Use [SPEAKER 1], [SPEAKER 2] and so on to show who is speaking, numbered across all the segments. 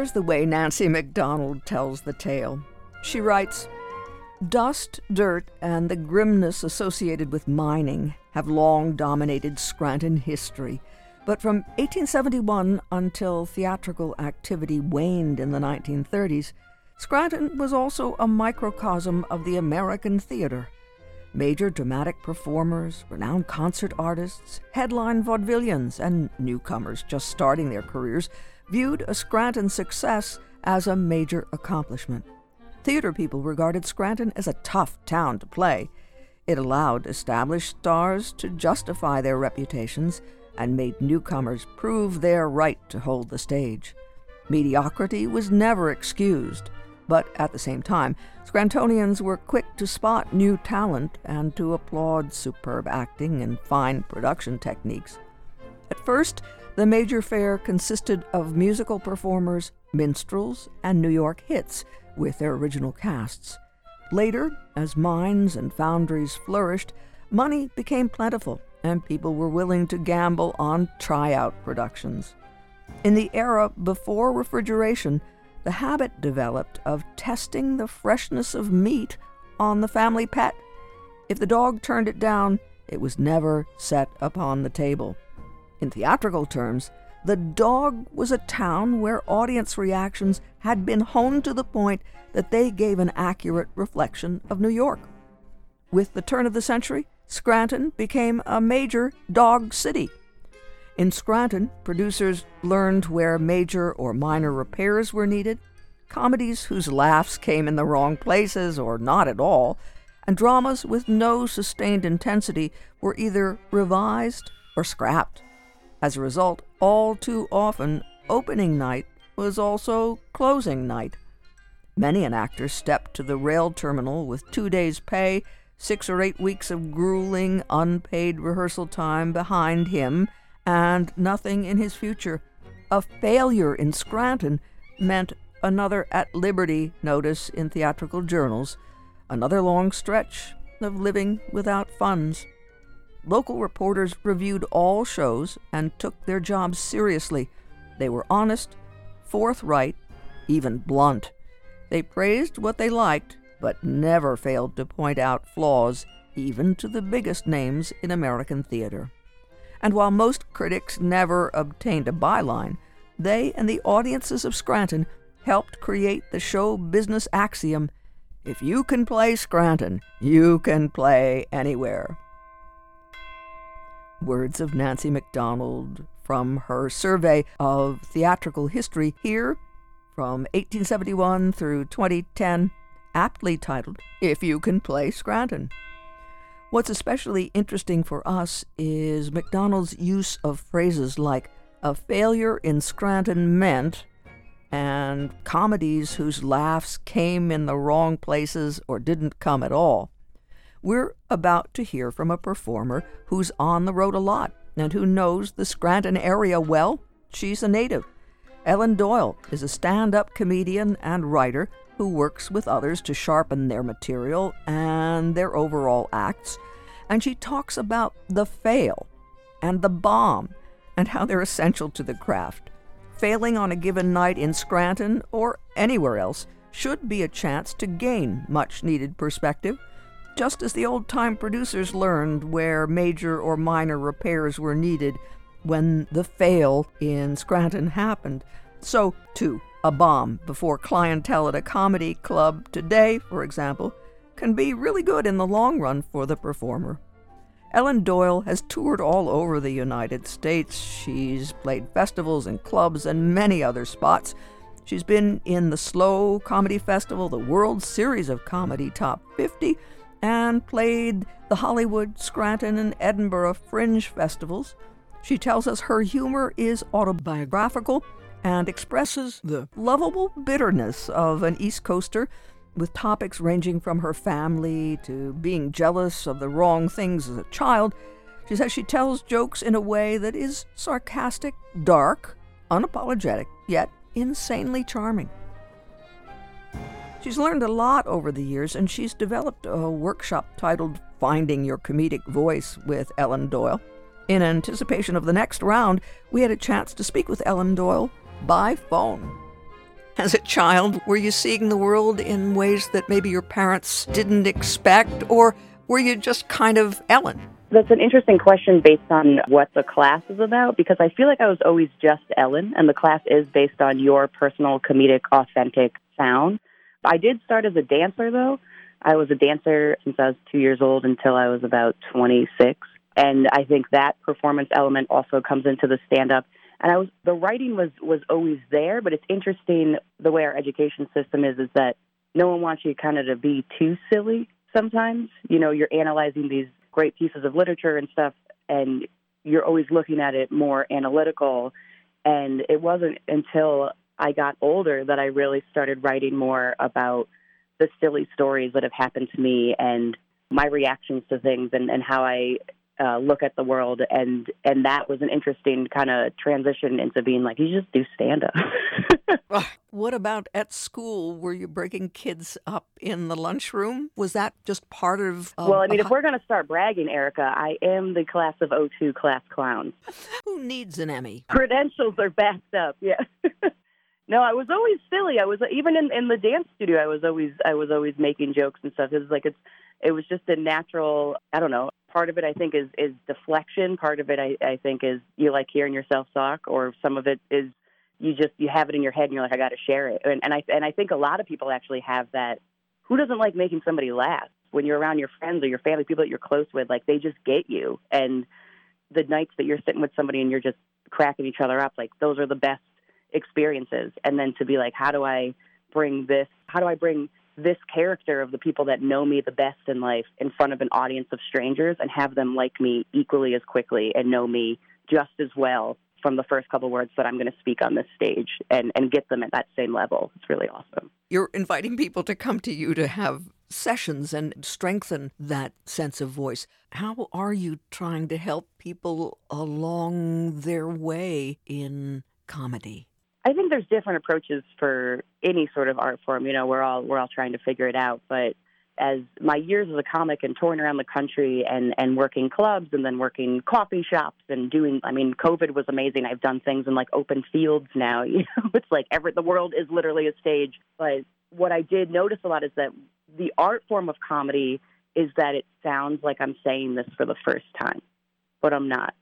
[SPEAKER 1] Here's the way Nancy MacDonald tells the tale. She writes Dust, dirt, and the grimness associated with mining have long dominated Scranton history. But from 1871 until theatrical activity waned in the 1930s, Scranton was also a microcosm of the American theater. Major dramatic performers, renowned concert artists, headline vaudevillians, and newcomers just starting their careers viewed a Scranton success as a major accomplishment. Theater people regarded Scranton as a tough town to play. It allowed established stars to justify their reputations and made newcomers prove their right to hold the stage. Mediocrity was never excused. But at the same time, Scrantonians were quick to spot new talent and to applaud superb acting and fine production techniques. At first, the major fare consisted of musical performers, minstrels, and New York hits with their original casts. Later, as mines and foundries flourished, money became plentiful and people were willing to gamble on tryout productions. In the era before refrigeration, the habit developed of testing the freshness of meat on the family pet. If the dog turned it down, it was never set upon the table. In theatrical terms, the dog was a town where audience reactions had been honed to the point that they gave an accurate reflection of New York. With the turn of the century, Scranton became a major dog city. In Scranton, producers learned where major or minor repairs were needed, comedies whose laughs came in the wrong places or not at all, and dramas with no sustained intensity were either revised or scrapped. As a result, all too often, opening night was also closing night. Many an actor stepped to the rail terminal with two days' pay, six or eight weeks of grueling, unpaid rehearsal time behind him, and nothing in his future. A failure in Scranton meant another at liberty notice in theatrical journals, another long stretch of living without funds. Local reporters reviewed all shows and took their jobs seriously. They were honest, forthright, even blunt. They praised what they liked, but never failed to point out flaws, even to the biggest names in American theater and while most critics never obtained a byline, they and the audiences of Scranton helped create the show business axiom if you can play Scranton, you can play anywhere. Words of Nancy MacDonald from her survey of theatrical history here from 1871 through 2010, aptly titled If You Can Play Scranton. What's especially interesting for us is MacDonald's use of phrases like a failure in Scranton meant and comedies whose laughs came in the wrong places or didn't come at all. We're about to hear from a performer who's on the road a lot and who knows the Scranton area well. She's a native. Ellen Doyle is a stand up comedian and writer who works with others to sharpen their material and their overall acts. And she talks about the fail and the bomb and how they're essential to the craft. Failing on a given night in Scranton or anywhere else should be a chance to gain much needed perspective, just as the old time producers learned where major or minor repairs were needed when the fail in Scranton happened. So, too, a bomb before clientele at a comedy club today, for example, can be really good in the long run for the performer. Ellen Doyle has toured all over the United States. She's played festivals and clubs and many other spots. She's been in the SLO Comedy Festival, the World Series of Comedy Top 50, and played the Hollywood, Scranton, and Edinburgh Fringe festivals. She tells us her humor is autobiographical and expresses the lovable bitterness of an East Coaster with topics ranging from her family to being jealous of the wrong things as a child. She says she tells jokes in a way that is sarcastic, dark, unapologetic, yet insanely charming. She's learned a lot over the years, and she's developed a workshop titled Finding Your Comedic Voice with Ellen Doyle. In anticipation of the next round, we had a chance to speak with Ellen Doyle by phone. As a child, were you seeing the world in ways that maybe your parents didn't expect, or were you just kind of Ellen?
[SPEAKER 2] That's an interesting question based on what the class is about because I feel like I was always just Ellen, and the class is based on your personal, comedic, authentic sound. I did start as a dancer, though. I was a dancer since I was two years old until I was about 26. And I think that performance element also comes into the stand up. And I was the writing was was always there, but it's interesting the way our education system is is that no one wants you kind of to be too silly sometimes. You know, you're analyzing these great pieces of literature and stuff and you're always looking at it more analytical and it wasn't until I got older that I really started writing more about the silly stories that have happened to me and my reactions to things and, and how I uh, look at the world and and that was an interesting kind of transition into being like you just do stand up.
[SPEAKER 1] what about at school? Were you breaking kids up in the lunchroom? Was that just part of?
[SPEAKER 2] Uh, well, I mean, if we're going to start bragging, Erica, I am the class of 02 class clowns.
[SPEAKER 1] Who needs an Emmy?
[SPEAKER 2] Credentials are backed up. Yeah. No, I was always silly. I was even in in the dance studio. I was always I was always making jokes and stuff. It was like it's it was just a natural. I don't know. Part of it I think is is deflection. Part of it I I think is you like hearing yourself talk, or some of it is you just you have it in your head and you're like I got to share it. And, and I and I think a lot of people actually have that. Who doesn't like making somebody laugh when you're around your friends or your family, people that you're close with? Like they just get you. And the nights that you're sitting with somebody and you're just cracking each other up, like those are the best experiences and then to be like how do i bring this how do i bring this character of the people that know me the best in life in front of an audience of strangers and have them like me equally as quickly and know me just as well from the first couple words that I'm going to speak on this stage and, and get them at that same level. It's really awesome.
[SPEAKER 1] You're inviting people to come to you to have sessions and strengthen that sense of voice. How are you trying to help people along their way in comedy?
[SPEAKER 2] I think there's different approaches for any sort of art form. You know, we're all we're all trying to figure it out. But as my years as a comic and touring around the country and and working clubs and then working coffee shops and doing, I mean, COVID was amazing. I've done things in like open fields now. You know, it's like every the world is literally a stage. But what I did notice a lot is that the art form of comedy is that it sounds like I'm saying this for the first time, but I'm not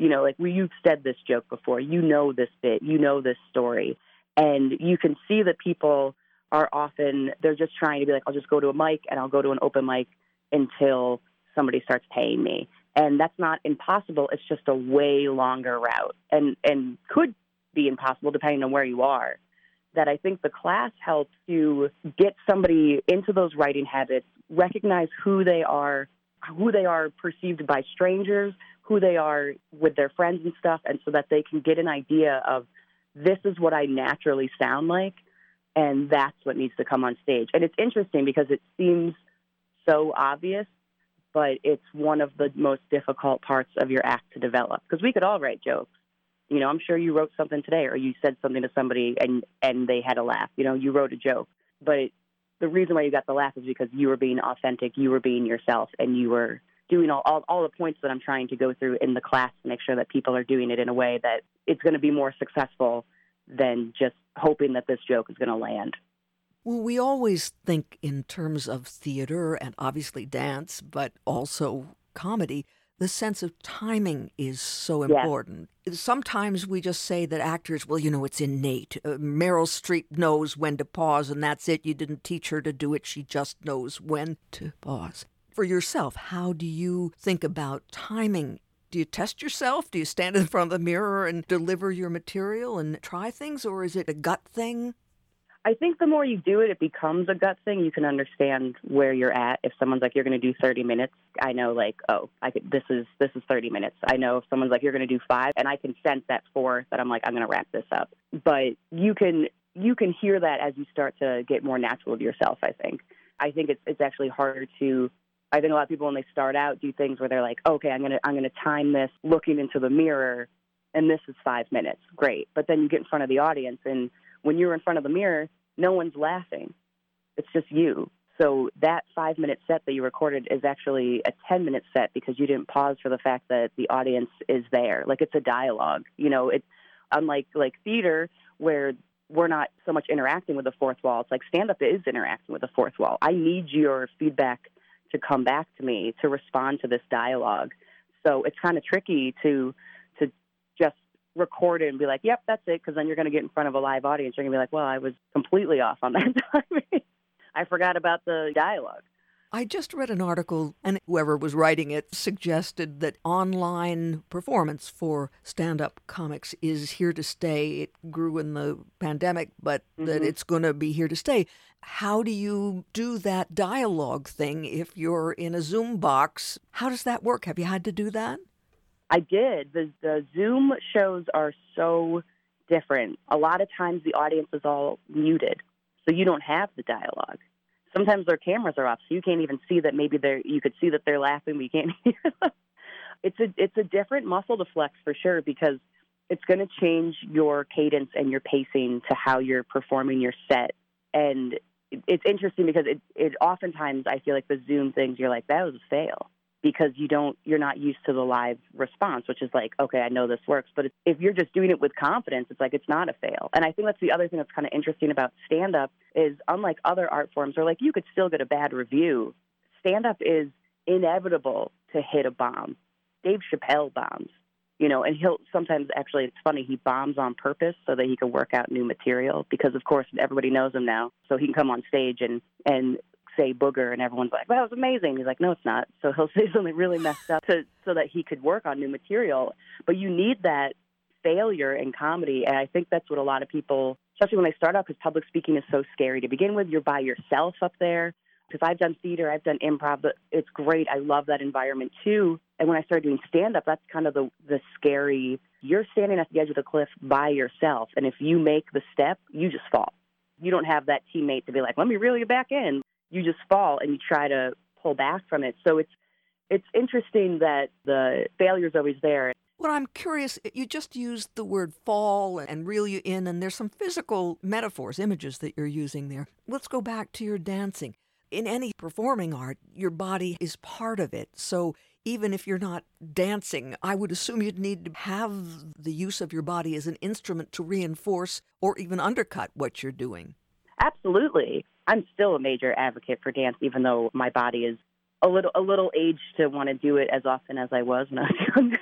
[SPEAKER 2] you know, like we, you've said this joke before, you know this bit, you know this story. And you can see that people are often, they're just trying to be like, I'll just go to a mic and I'll go to an open mic until somebody starts paying me. And that's not impossible. It's just a way longer route and, and could be impossible depending on where you are. That I think the class helps you get somebody into those writing habits, recognize who they are, who they are perceived by strangers, who they are with their friends and stuff, and so that they can get an idea of this is what I naturally sound like, and that's what needs to come on stage. And it's interesting because it seems so obvious, but it's one of the most difficult parts of your act to develop because we could all write jokes. You know, I'm sure you wrote something today, or you said something to somebody and and they had a laugh. You know, you wrote a joke, but the reason why you got the laugh is because you were being authentic, you were being yourself, and you were doing all, all, all the points that I'm trying to go through in the class to make sure that people are doing it in a way that it's going to be more successful than just hoping that this joke is going to land.
[SPEAKER 1] Well, we always think in terms of theater and obviously dance, but also comedy. The sense of timing is so important. Yes. Sometimes we just say that actors, well, you know, it's innate. Uh, Meryl Streep knows when to pause, and that's it. You didn't teach her to do it. She just knows when to pause for yourself, how do you think about timing? Do you test yourself? Do you stand in front of the mirror and deliver your material and try things, or is it a gut thing?
[SPEAKER 2] I think the more you do it, it becomes a gut thing. You can understand where you're at. If someone's like, "You're going to do 30 minutes," I know, like, "Oh, I could, this is this is 30 minutes." I know if someone's like, "You're going to do five, and I can sense that four that I'm like, "I'm going to wrap this up." But you can you can hear that as you start to get more natural with yourself. I think. I think it's it's actually harder to I think a lot of people when they start out do things where they're like, okay, I'm gonna I'm gonna time this looking into the mirror, and this is five minutes, great. But then you get in front of the audience, and when you're in front of the mirror, no one's laughing. It's just you. So that five minute set that you recorded is actually a 10 minute set because you didn't pause for the fact that the audience is there. Like it's a dialogue. You know, it's unlike like theater where we're not so much interacting with the fourth wall. It's like stand up is interacting with the fourth wall. I need your feedback to come back to me to respond to this dialogue. So it's kind of tricky to to just record it and be like, "Yep, that's it," because then you're going to get in front of a live audience. You're going to be like, "Well, I was completely off on that. I forgot about the dialogue."
[SPEAKER 1] I just read an article, and whoever was writing it suggested that online performance for stand up comics is here to stay. It grew in the pandemic, but mm-hmm. that it's going to be here to stay. How do you do that dialogue thing if you're in a Zoom box? How does that work? Have you had to do that?
[SPEAKER 2] I did. The, the Zoom shows are so different. A lot of times the audience is all muted, so you don't have the dialogue sometimes their cameras are off, so you can't even see that maybe they're. You could see that they're laughing, but you can't hear. It's a it's a different muscle to flex for sure because it's going to change your cadence and your pacing to how you're performing your set. And it's interesting because it it oftentimes I feel like the Zoom things you're like that was a fail because you don't you're not used to the live response which is like okay i know this works. But if you're just doing it with confidence it's like it's not a fail. And i think that's the other thing that's kind of interesting about stand up is unlike other art forms where like you could still get a bad review stand up is inevitable to hit a bomb. Dave chappelle bombs you know and he'll sometimes actually it's funny he bombs on purpose so that he can work out new material because of course everybody knows him now. So he can come on stage and and say booger, and everyone's like, Well, "That was amazing." He's like, "No, it's not." So he'll say something really messed up to, so that he could work on new material. But you need that failure in comedy, and I think that's what a lot of people, especially when they start out, because public speaking is so scary to begin with. You're by yourself up there. Because I've done theater, I've done improv, but it's great. I love that environment too. And when I started doing stand up, that's kind of the the scary. You're standing at the edge of the cliff by yourself, and if you make the step, you just fall you don't have that teammate to be like, let me reel you back in you just fall and you try to pull back from it. So it's it's interesting that the failure is always there.
[SPEAKER 1] Well, I'm curious. You just used the word fall and reel you in, and there's some physical metaphors, images that you're using there. Let's go back to your dancing. In any performing art, your body is part of it. So even if you're not dancing, I would assume you'd need to have the use of your body as an instrument to reinforce or even undercut what you're doing.
[SPEAKER 2] Absolutely. I'm still a major advocate for dance, even though my body is a little a little aged to want to do it as often as I was when I was younger.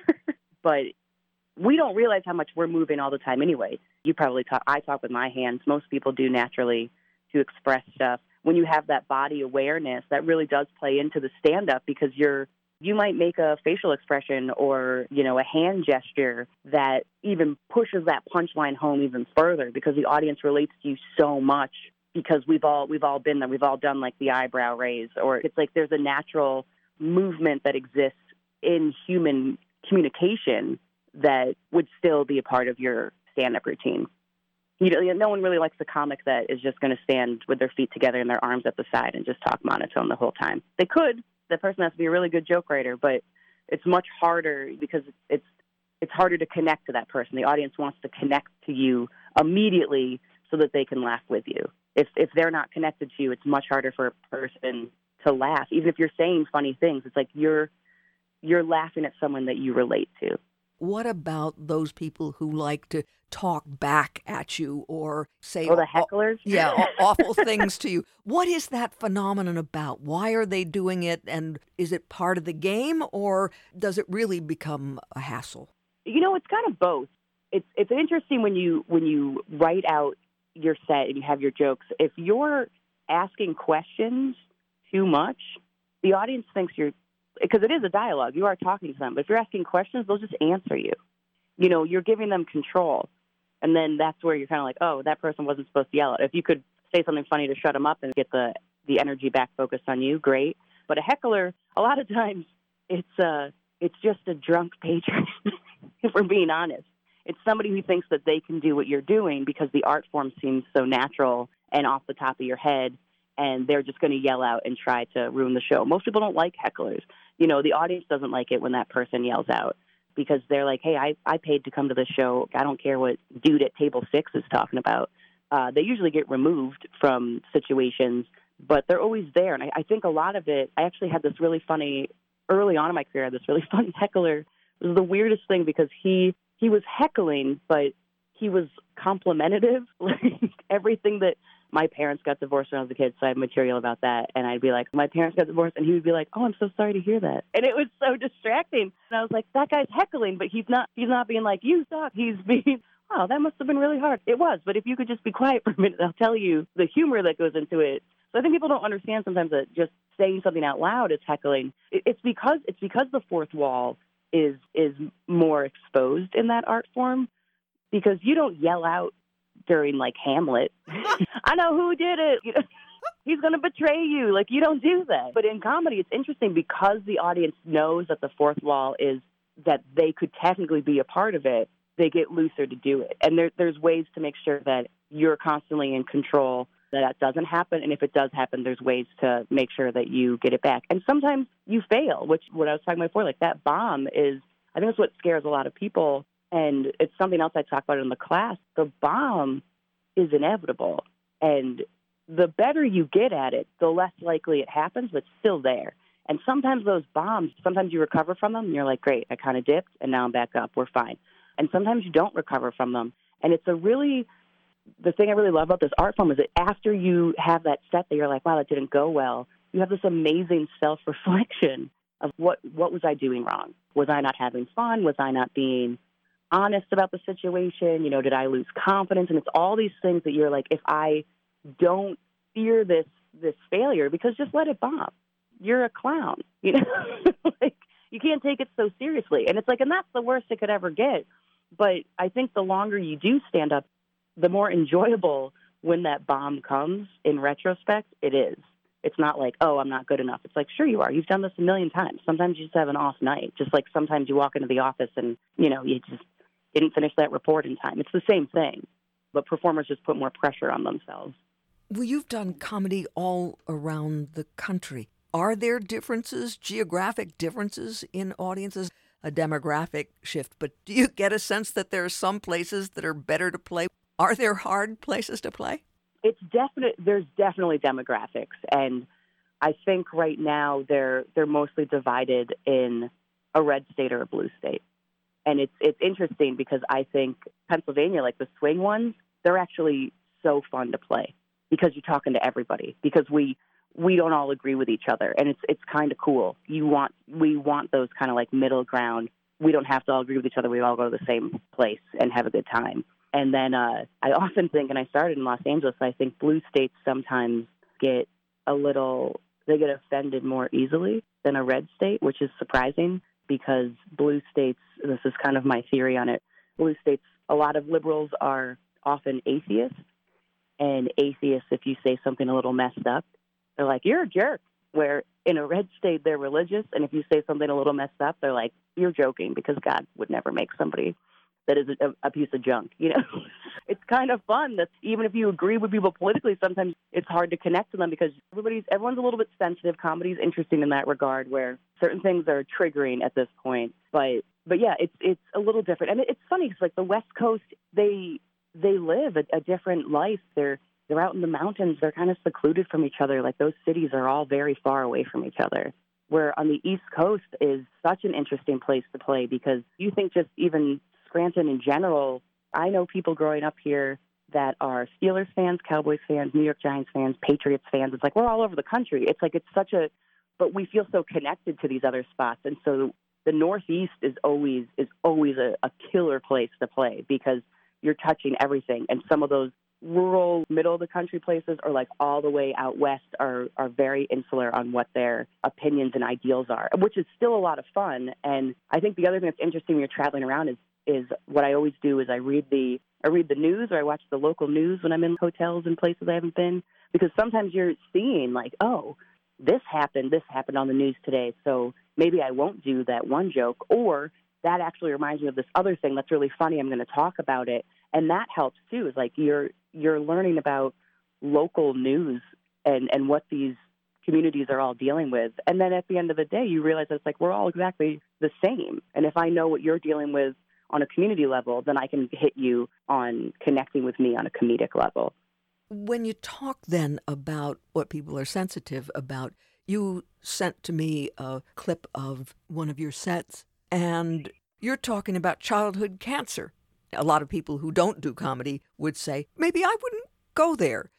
[SPEAKER 2] but we don't realize how much we're moving all the time anyway. You probably talk I talk with my hands. Most people do naturally to express stuff. When you have that body awareness, that really does play into the stand up because you're you might make a facial expression or, you know, a hand gesture that even pushes that punchline home even further because the audience relates to you so much because we've all we've all been there. We've all done like the eyebrow raise, or it's like there's a natural movement that exists in human communication that would still be a part of your stand-up routine. You know, no one really likes the comic that is just going to stand with their feet together and their arms at the side and just talk monotone the whole time. They could. The person has to be a really good joke writer, but it's much harder because it's it's harder to connect to that person. The audience wants to connect to you immediately so that they can laugh with you if if they're not connected to you, it's much harder for a person to laugh. Even if you're saying funny things, it's like you're you're laughing at someone that you relate to.
[SPEAKER 1] What about those people who like to talk back at you or say
[SPEAKER 2] oh, the hecklers?
[SPEAKER 1] yeah, awful things to you. What is that phenomenon about? Why are they doing it and is it part of the game or does it really become a hassle?
[SPEAKER 2] You know, it's kind of both. It's it's interesting when you when you write out your set and you have your jokes, if you're asking questions too much, the audience thinks you're because it is a dialogue. You are talking to them, but if you're asking questions, they'll just answer you. You know, you're giving them control, and then that's where you're kind of like, oh, that person wasn't supposed to yell. If you could say something funny to shut them up and get the the energy back focused on you, great. But a heckler, a lot of times, it's uh, it's just a drunk patron. if we're being honest, it's somebody who thinks that they can do what you're doing because the art form seems so natural and off the top of your head and they're just going to yell out and try to ruin the show. Most people don't like hecklers. You know, the audience doesn't like it when that person yells out because they're like, "Hey, I I paid to come to the show. I don't care what dude at table 6 is talking about." Uh, they usually get removed from situations, but they're always there. And I, I think a lot of it. I actually had this really funny early on in my career. I had this really funny heckler. It was the weirdest thing because he he was heckling, but he was complimentative, like everything that my parents got divorced when I was a kid, so I had material about that. And I'd be like, my parents got divorced, and he would be like, oh, I'm so sorry to hear that. And it was so distracting. And I was like, that guy's heckling, but he's not. He's not being like, you suck. He's being, wow, that must have been really hard. It was, but if you could just be quiet for a minute, I'll tell you the humor that goes into it. So I think people don't understand sometimes that just saying something out loud is heckling. It's because it's because the fourth wall is is more exposed in that art form because you don't yell out during like Hamlet. I know who did it. You know, he's going to betray you. Like you don't do that. But in comedy, it's interesting because the audience knows that the fourth wall is that they could technically be a part of it. They get looser to do it, and there, there's ways to make sure that you're constantly in control that doesn't happen. And if it does happen, there's ways to make sure that you get it back. And sometimes you fail, which what I was talking about before, like that bomb is, I think that's what scares a lot of people. And it's something else I talk about in the class. The bomb is inevitable. And the better you get at it, the less likely it happens, but still there. And sometimes those bombs, sometimes you recover from them and you're like, great, I kind of dipped and now I'm back up. We're fine. And sometimes you don't recover from them. And it's a really the thing I really love about this art form is that after you have that set that you're like, wow, that didn't go well, you have this amazing self reflection of what what was I doing wrong? Was I not having fun? Was I not being honest about the situation? You know, did I lose confidence? And it's all these things that you're like, if I don't fear this this failure, because just let it bomb. You're a clown, you know. like you can't take it so seriously. And it's like, and that's the worst it could ever get. But I think the longer you do stand up the more enjoyable when that bomb comes in retrospect, it is. It's not like, oh, I'm not good enough. It's like, sure you are. You've done this a million times. Sometimes you just have an off night. Just like sometimes you walk into the office and, you know, you just didn't finish that report in time. It's the same thing. But performers just put more pressure on themselves.
[SPEAKER 1] Well, you've done comedy all around the country. Are there differences, geographic differences in audiences? A demographic shift, but do you get a sense that there are some places that are better to play are there hard places to play?
[SPEAKER 2] It's definite. There's definitely demographics, and I think right now they're they're mostly divided in a red state or a blue state. And it's it's interesting because I think Pennsylvania, like the swing ones, they're actually so fun to play because you're talking to everybody because we we don't all agree with each other and it's it's kind of cool. You want we want those kind of like middle ground. We don't have to all agree with each other. We all go to the same place and have a good time. And then uh, I often think, and I started in Los Angeles, I think blue states sometimes get a little, they get offended more easily than a red state, which is surprising because blue states, this is kind of my theory on it, blue states, a lot of liberals are often atheists. And atheists, if you say something a little messed up, they're like, you're a jerk. Where in a red state, they're religious. And if you say something a little messed up, they're like, you're joking because God would never make somebody that is a, a piece of junk. You know, it's kind of fun that even if you agree with people politically, sometimes it's hard to connect to them because everybody's everyone's a little bit sensitive. Comedy's interesting in that regard, where certain things are triggering at this point. But but yeah, it's it's a little different, and it's funny because like the West Coast, they they live a, a different life. They're they're out in the mountains. They're kind of secluded from each other. Like those cities are all very far away from each other where on the East Coast is such an interesting place to play because you think just even Scranton in general, I know people growing up here that are Steelers fans, Cowboys fans, New York Giants fans, Patriots fans. It's like we're all over the country. It's like it's such a, but we feel so connected to these other spots, and so the Northeast is always is always a, a killer place to play because you're touching everything, and some of those rural middle of the country places or like all the way out west are are very insular on what their opinions and ideals are which is still a lot of fun and i think the other thing that's interesting when you're traveling around is is what I always do is I read the I read the news or I watch the local news when I'm in hotels and places I haven't been because sometimes you're seeing like, oh, this happened, this happened on the news today, so maybe I won't do that one joke or that actually reminds me of this other thing that's really funny. I'm going to talk about it, and that helps too. Is like you're you're learning about local news and and what these communities are all dealing with. And then at the end of the day, you realize it's like we're all exactly the same. And if I know what you're dealing with on a community level, then I can hit you on connecting with me on a comedic level.
[SPEAKER 1] When you talk then about what people are sensitive about, you sent to me a clip of one of your sets, and you're talking about childhood cancer. A lot of people who don't do comedy would say, maybe I wouldn't go there.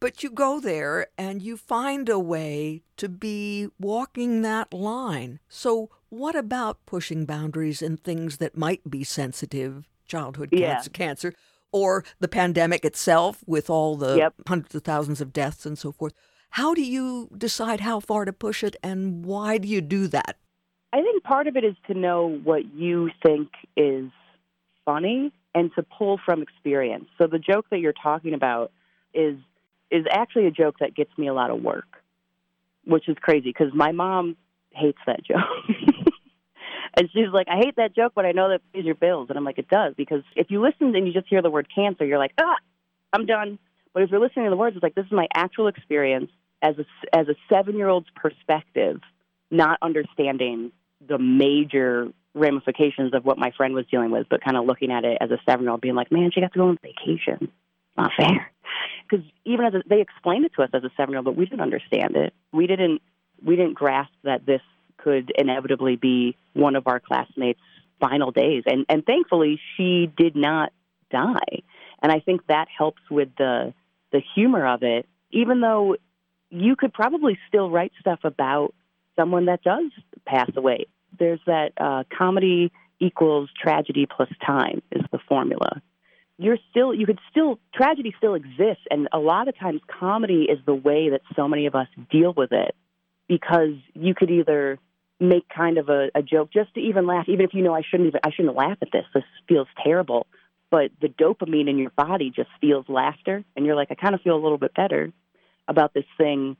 [SPEAKER 1] But you go there and you find a way to be walking that line. So, what about pushing boundaries in things that might be sensitive, childhood
[SPEAKER 2] Yeah.
[SPEAKER 1] cancer, cancer, or the pandemic itself with all the
[SPEAKER 2] Yep.
[SPEAKER 1] hundreds of thousands of deaths and so forth? How do you decide how far to push it and why do you do that?
[SPEAKER 2] I think part of it is to know what you think is funny and to pull from experience. So the joke that you're talking about is is actually a joke that gets me a lot of work, which is crazy because my mom hates that joke. And she's like, I hate that joke, but I know that pays your bills. And I'm like, it does because if you listen and you just hear the word cancer, you're like, ah, I'm done. But if you're listening to the words, it's like this is my actual experience as a as a seven year old's perspective, not understanding the major ramifications of what my friend was dealing with, but kind of looking at it as a seven year old, being like, man, she got to go on vacation. Not fair. Because even as a, they explained it to us as a seven year old, but we didn't understand it. We didn't we didn't grasp that this could inevitably be one of our classmates' final days. And and thankfully, she did not die. And I think that helps with the the humor of it, even though you could probably still write stuff about someone that does pass away. There's that uh, comedy equals tragedy plus time is the formula. You're still, you could still, tragedy still exists. And a lot of times comedy is the way that so many of us deal with it because you could either make kind of a, a joke just to even laugh, even if you know I shouldn't even, I shouldn't laugh at this. This feels terrible. But the dopamine in your body just feels laughter. And you're like, I kind of feel a little bit better about this thing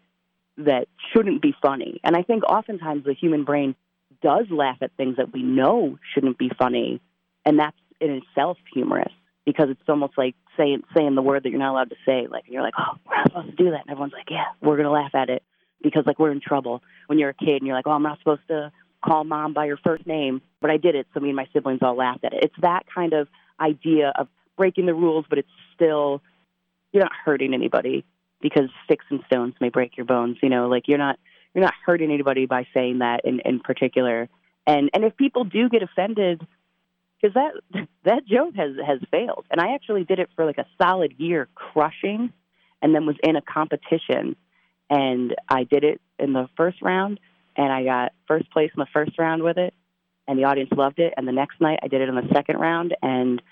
[SPEAKER 2] that shouldn't be funny. And I think oftentimes the human brain does laugh at things that we know shouldn't be funny, and that's in itself humorous because it's almost like saying saying the word that you're not allowed to say. Like you're like, oh, we're not supposed to do that, and everyone's like, yeah, we're gonna laugh at it because like we're in trouble. When you're a kid and you're like, oh, I'm not supposed to call mom by her first name, but I did it, so me and my siblings all laughed at it. It's that kind of idea of breaking the rules, but it's still you're not hurting anybody because sticks and stones may break your bones. You know, like you're not you're not hurting anybody by saying that in, in particular. And and if people do get offended, because that that joke has has failed. And I actually did it for like a solid year, crushing, and then was in a competition, and I did it in the first round, and I got first place in the first round with it, and the audience loved it. And the next night, I did it in the second round, and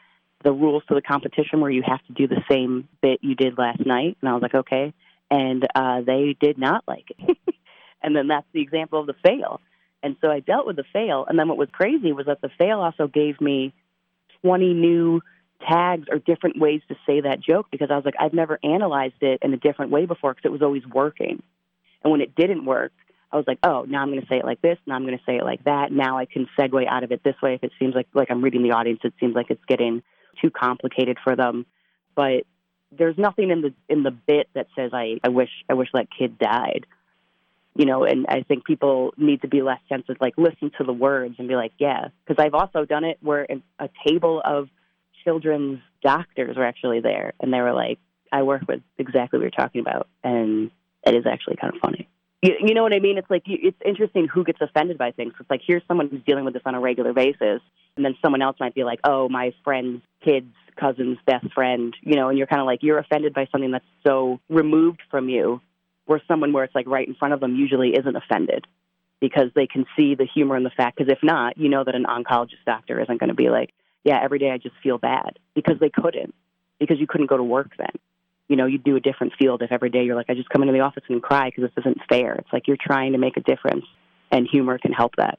[SPEAKER 2] the rules to the competition where you have to do the same bit you did last night. And I was like, okay. And uh, they did not like it. and then that's the example of the fail. And so I dealt with the fail. And then what was crazy was that the fail also gave me 20 new tags or different ways to say that joke because I was like, I've never analyzed it in a different way before because it was always working. And when it didn't work, I was like, oh, now I'm going to say it like this. Now I'm going to say it like that. Now I can segue out of it this way. If it seems like like I'm reading the audience, it seems like it's getting too complicated for them. But there's nothing in the in the bit that says I, I wish I wish that kid died. You know, and I think people need to be less sensitive, like listen to the words and be like, yeah. Because I've also done it where a table of children's doctors were actually there, and they were like, I work with exactly what you're talking about, and it is actually kind of funny. You, you know what I mean? It's like it's interesting who gets offended by things. It's like here's someone who's dealing with this on a regular basis, and then someone else might be like, "Oh, my friend's kid's cousin's best friend," you know, and you're kind of like you're offended by something that's so removed from you, where someone where it's like right in front of them usually isn't offended because they can see the humor in the fact. Because if not, you know that an oncologist doctor isn't going to be like, "Yeah, every day I just feel bad," because they couldn't, because you couldn't go to work then you know, you'd do a different field if every day you're like, I just come into the office and cry because this isn't fair. It's like you're trying to make a difference, and humor can help that.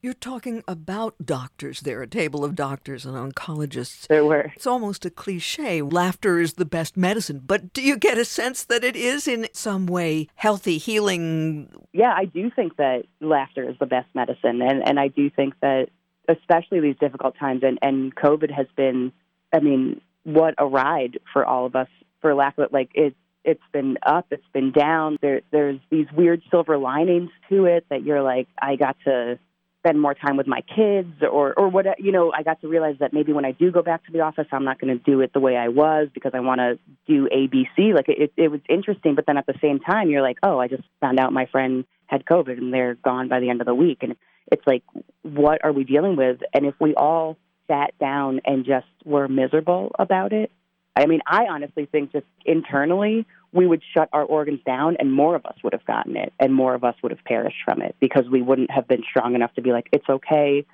[SPEAKER 1] You're talking about doctors there, a table of doctors and oncologists.
[SPEAKER 2] There were.
[SPEAKER 1] It's almost a cliche. Laughter is the best medicine. But do you get a sense that it is in some way healthy, healing?
[SPEAKER 2] Yeah, I do think that laughter is the best medicine. And, and I do think that, especially these difficult times, and, and COVID has been, I mean, what a ride for all of us for lack of it, like it, it's been up, it's been down. There, there's these weird silver linings to it that you're like, I got to spend more time with my kids, or or what you know. I got to realize that maybe when I do go back to the office, I'm not going to do it the way I was because I want to do ABC. Like it, it was interesting, but then at the same time, you're like, oh, I just found out my friend had COVID and they're gone by the end of the week, and it's like, what are we dealing with? And if we all sat down and just were miserable about it. I mean, I honestly think just internally, we would shut our organs down and more of us would have gotten it and more of us would have perished from it because we wouldn't have been strong enough to be like, it's okay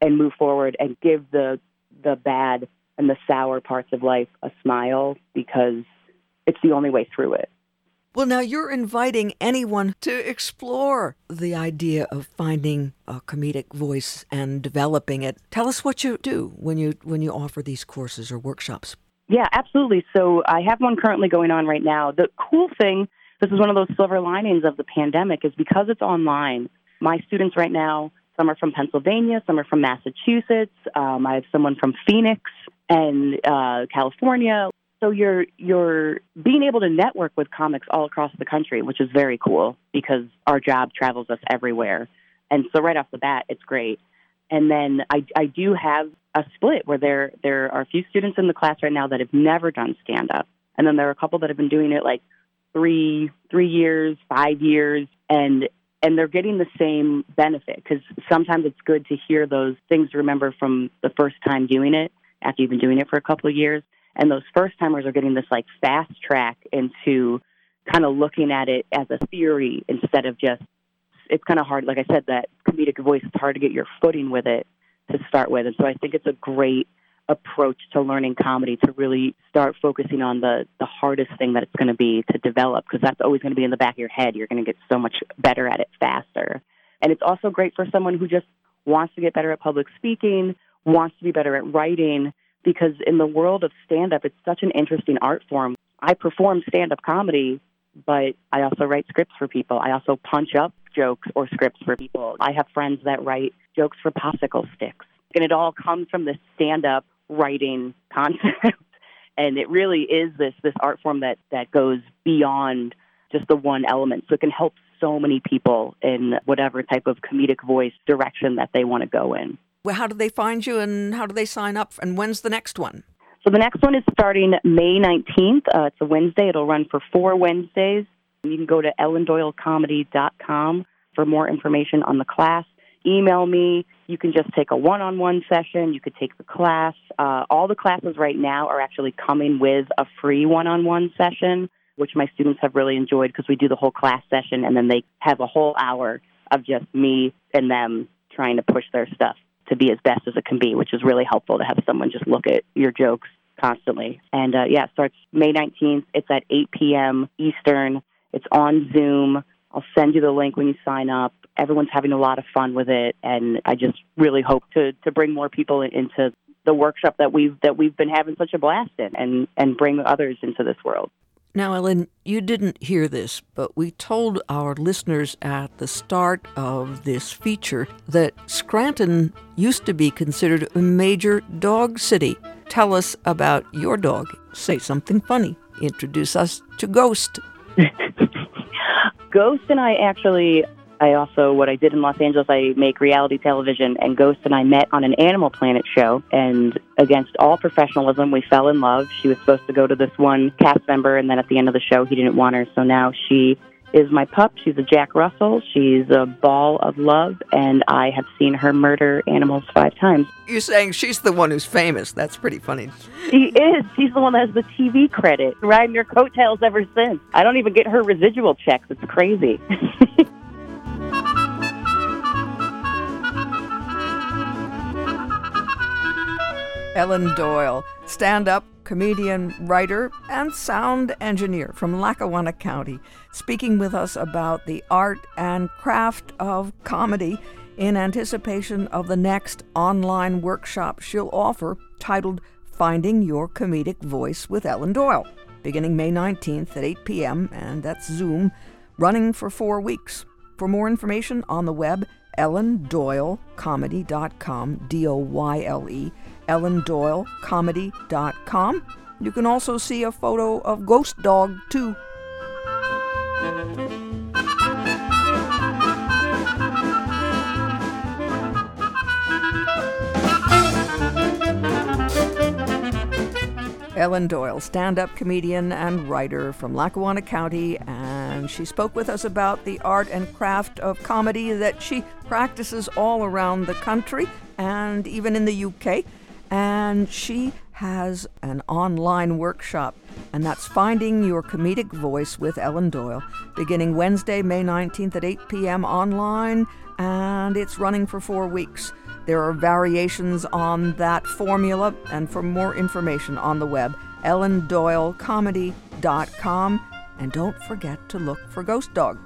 [SPEAKER 2] and move forward and give the the bad and the sour parts of life a smile because it's the only way through it.
[SPEAKER 1] Well, now you're inviting anyone to explore the idea of finding a comedic voice and developing it. Tell us what you do when you when you offer these courses or workshops.
[SPEAKER 2] Yeah, absolutely. So I have one currently going on right now. The cool thing, this is one of those silver linings of the pandemic, is because it's online. My students right now, some are from Pennsylvania, some are from Massachusetts. Um, I have someone from Phoenix and uh, California. So you're you're being able to network with comics all across the country, which is very cool because our job travels us everywhere. And so right off the bat, it's great. And then I, I do have a split where there there are a few students in the class right now that have never done stand up, and then there are a couple that have been doing it like three three years, five years, and and they're getting the same benefit because sometimes it's good to hear those things to remember from the first time doing it after you've been doing it for a couple of years, and those first timers are getting this like fast track into kind of looking at it as a theory instead of just it's kind of hard like i said that comedic voice it's hard to get your footing with it to start with. And so I think it's a great approach to learning comedy to really start focusing on the the hardest thing that it's going to be to develop because that's always going to be in the back of your head. You're going to get so much better at it faster. And it's also great for someone who just wants to get better at public speaking, wants to be better at writing because in the world of stand up it's such an interesting art form. I perform stand up comedy, but I also write scripts for people. I also punch up jokes or scripts for people. I have friends that write jokes for popsicle sticks. And it all comes from this stand up writing concept. and it really is this this art form that, that goes beyond just the one element. So it can help so many people in whatever type of comedic voice direction that they want to go in.
[SPEAKER 1] Well, how do they find you and how do they sign up? And when's the next one?
[SPEAKER 2] So the next one is starting May 19th. Uh, it's a Wednesday. It'll run for four Wednesdays. You can go to ellendoylecomedy.com for more information on the class. Email me. You can just take a one on one session. You could take the class. Uh, all the classes right now are actually coming with a free one on one session, which my students have really enjoyed because we do the whole class session and then they have a whole hour of just me and them trying to push their stuff to be as best as it can be, which is really helpful to have someone just look at your jokes constantly. And uh, yeah, starts May 19th. It's at 8 p.m. Eastern. It's on Zoom. I'll send you the link when you sign up. Everyone's having a lot of fun with it, and I just really hope to to bring more people into the workshop that we've that we've been having such a blast in, and and bring others into this world.
[SPEAKER 1] Now, Ellen, you didn't hear this, but we told our listeners at the start of this feature that Scranton used to be considered a major dog city. Tell us about your dog. Say something funny. Introduce us to Ghost.
[SPEAKER 2] Ghost and I actually, I also, what I did in Los Angeles, I make reality television, and Ghost and I met on an Animal Planet show, and against all professionalism, we fell in love. She was supposed to go to this one cast member, and then at the end of the show, he didn't want her, so now she is my pup. She's a Jack Russell. She's a ball of love, and I have seen her murder animals five times.
[SPEAKER 1] You're saying she's the one who's famous. That's pretty funny.
[SPEAKER 2] She is. She's the one that has the TV credit, riding her coattails ever since. I don't even get her residual checks. It's crazy.
[SPEAKER 1] Ellen Doyle, stand up comedian, writer, and sound engineer from Lackawanna County, speaking with us about the art and craft of comedy in anticipation of the next online workshop she'll offer titled Finding Your Comedic Voice with Ellen Doyle, beginning May 19th at 8 p.m., and that's Zoom, running for four weeks. For more information on the web, ellendoylecomedy.com, D O Y L E, ellendoylecomedy.com. You can also see a photo of Ghost Dog, too. Ellen Doyle, stand up comedian and writer from Lackawanna County and and she spoke with us about the art and craft of comedy that she practices all around the country and even in the UK. And she has an online workshop, and that's Finding Your Comedic Voice with Ellen Doyle, beginning Wednesday, May 19th at 8 p.m. online, and it's running for four weeks. There are variations on that formula, and for more information on the web, ellendoylecomedy.com. And don't forget to look for Ghost Dog.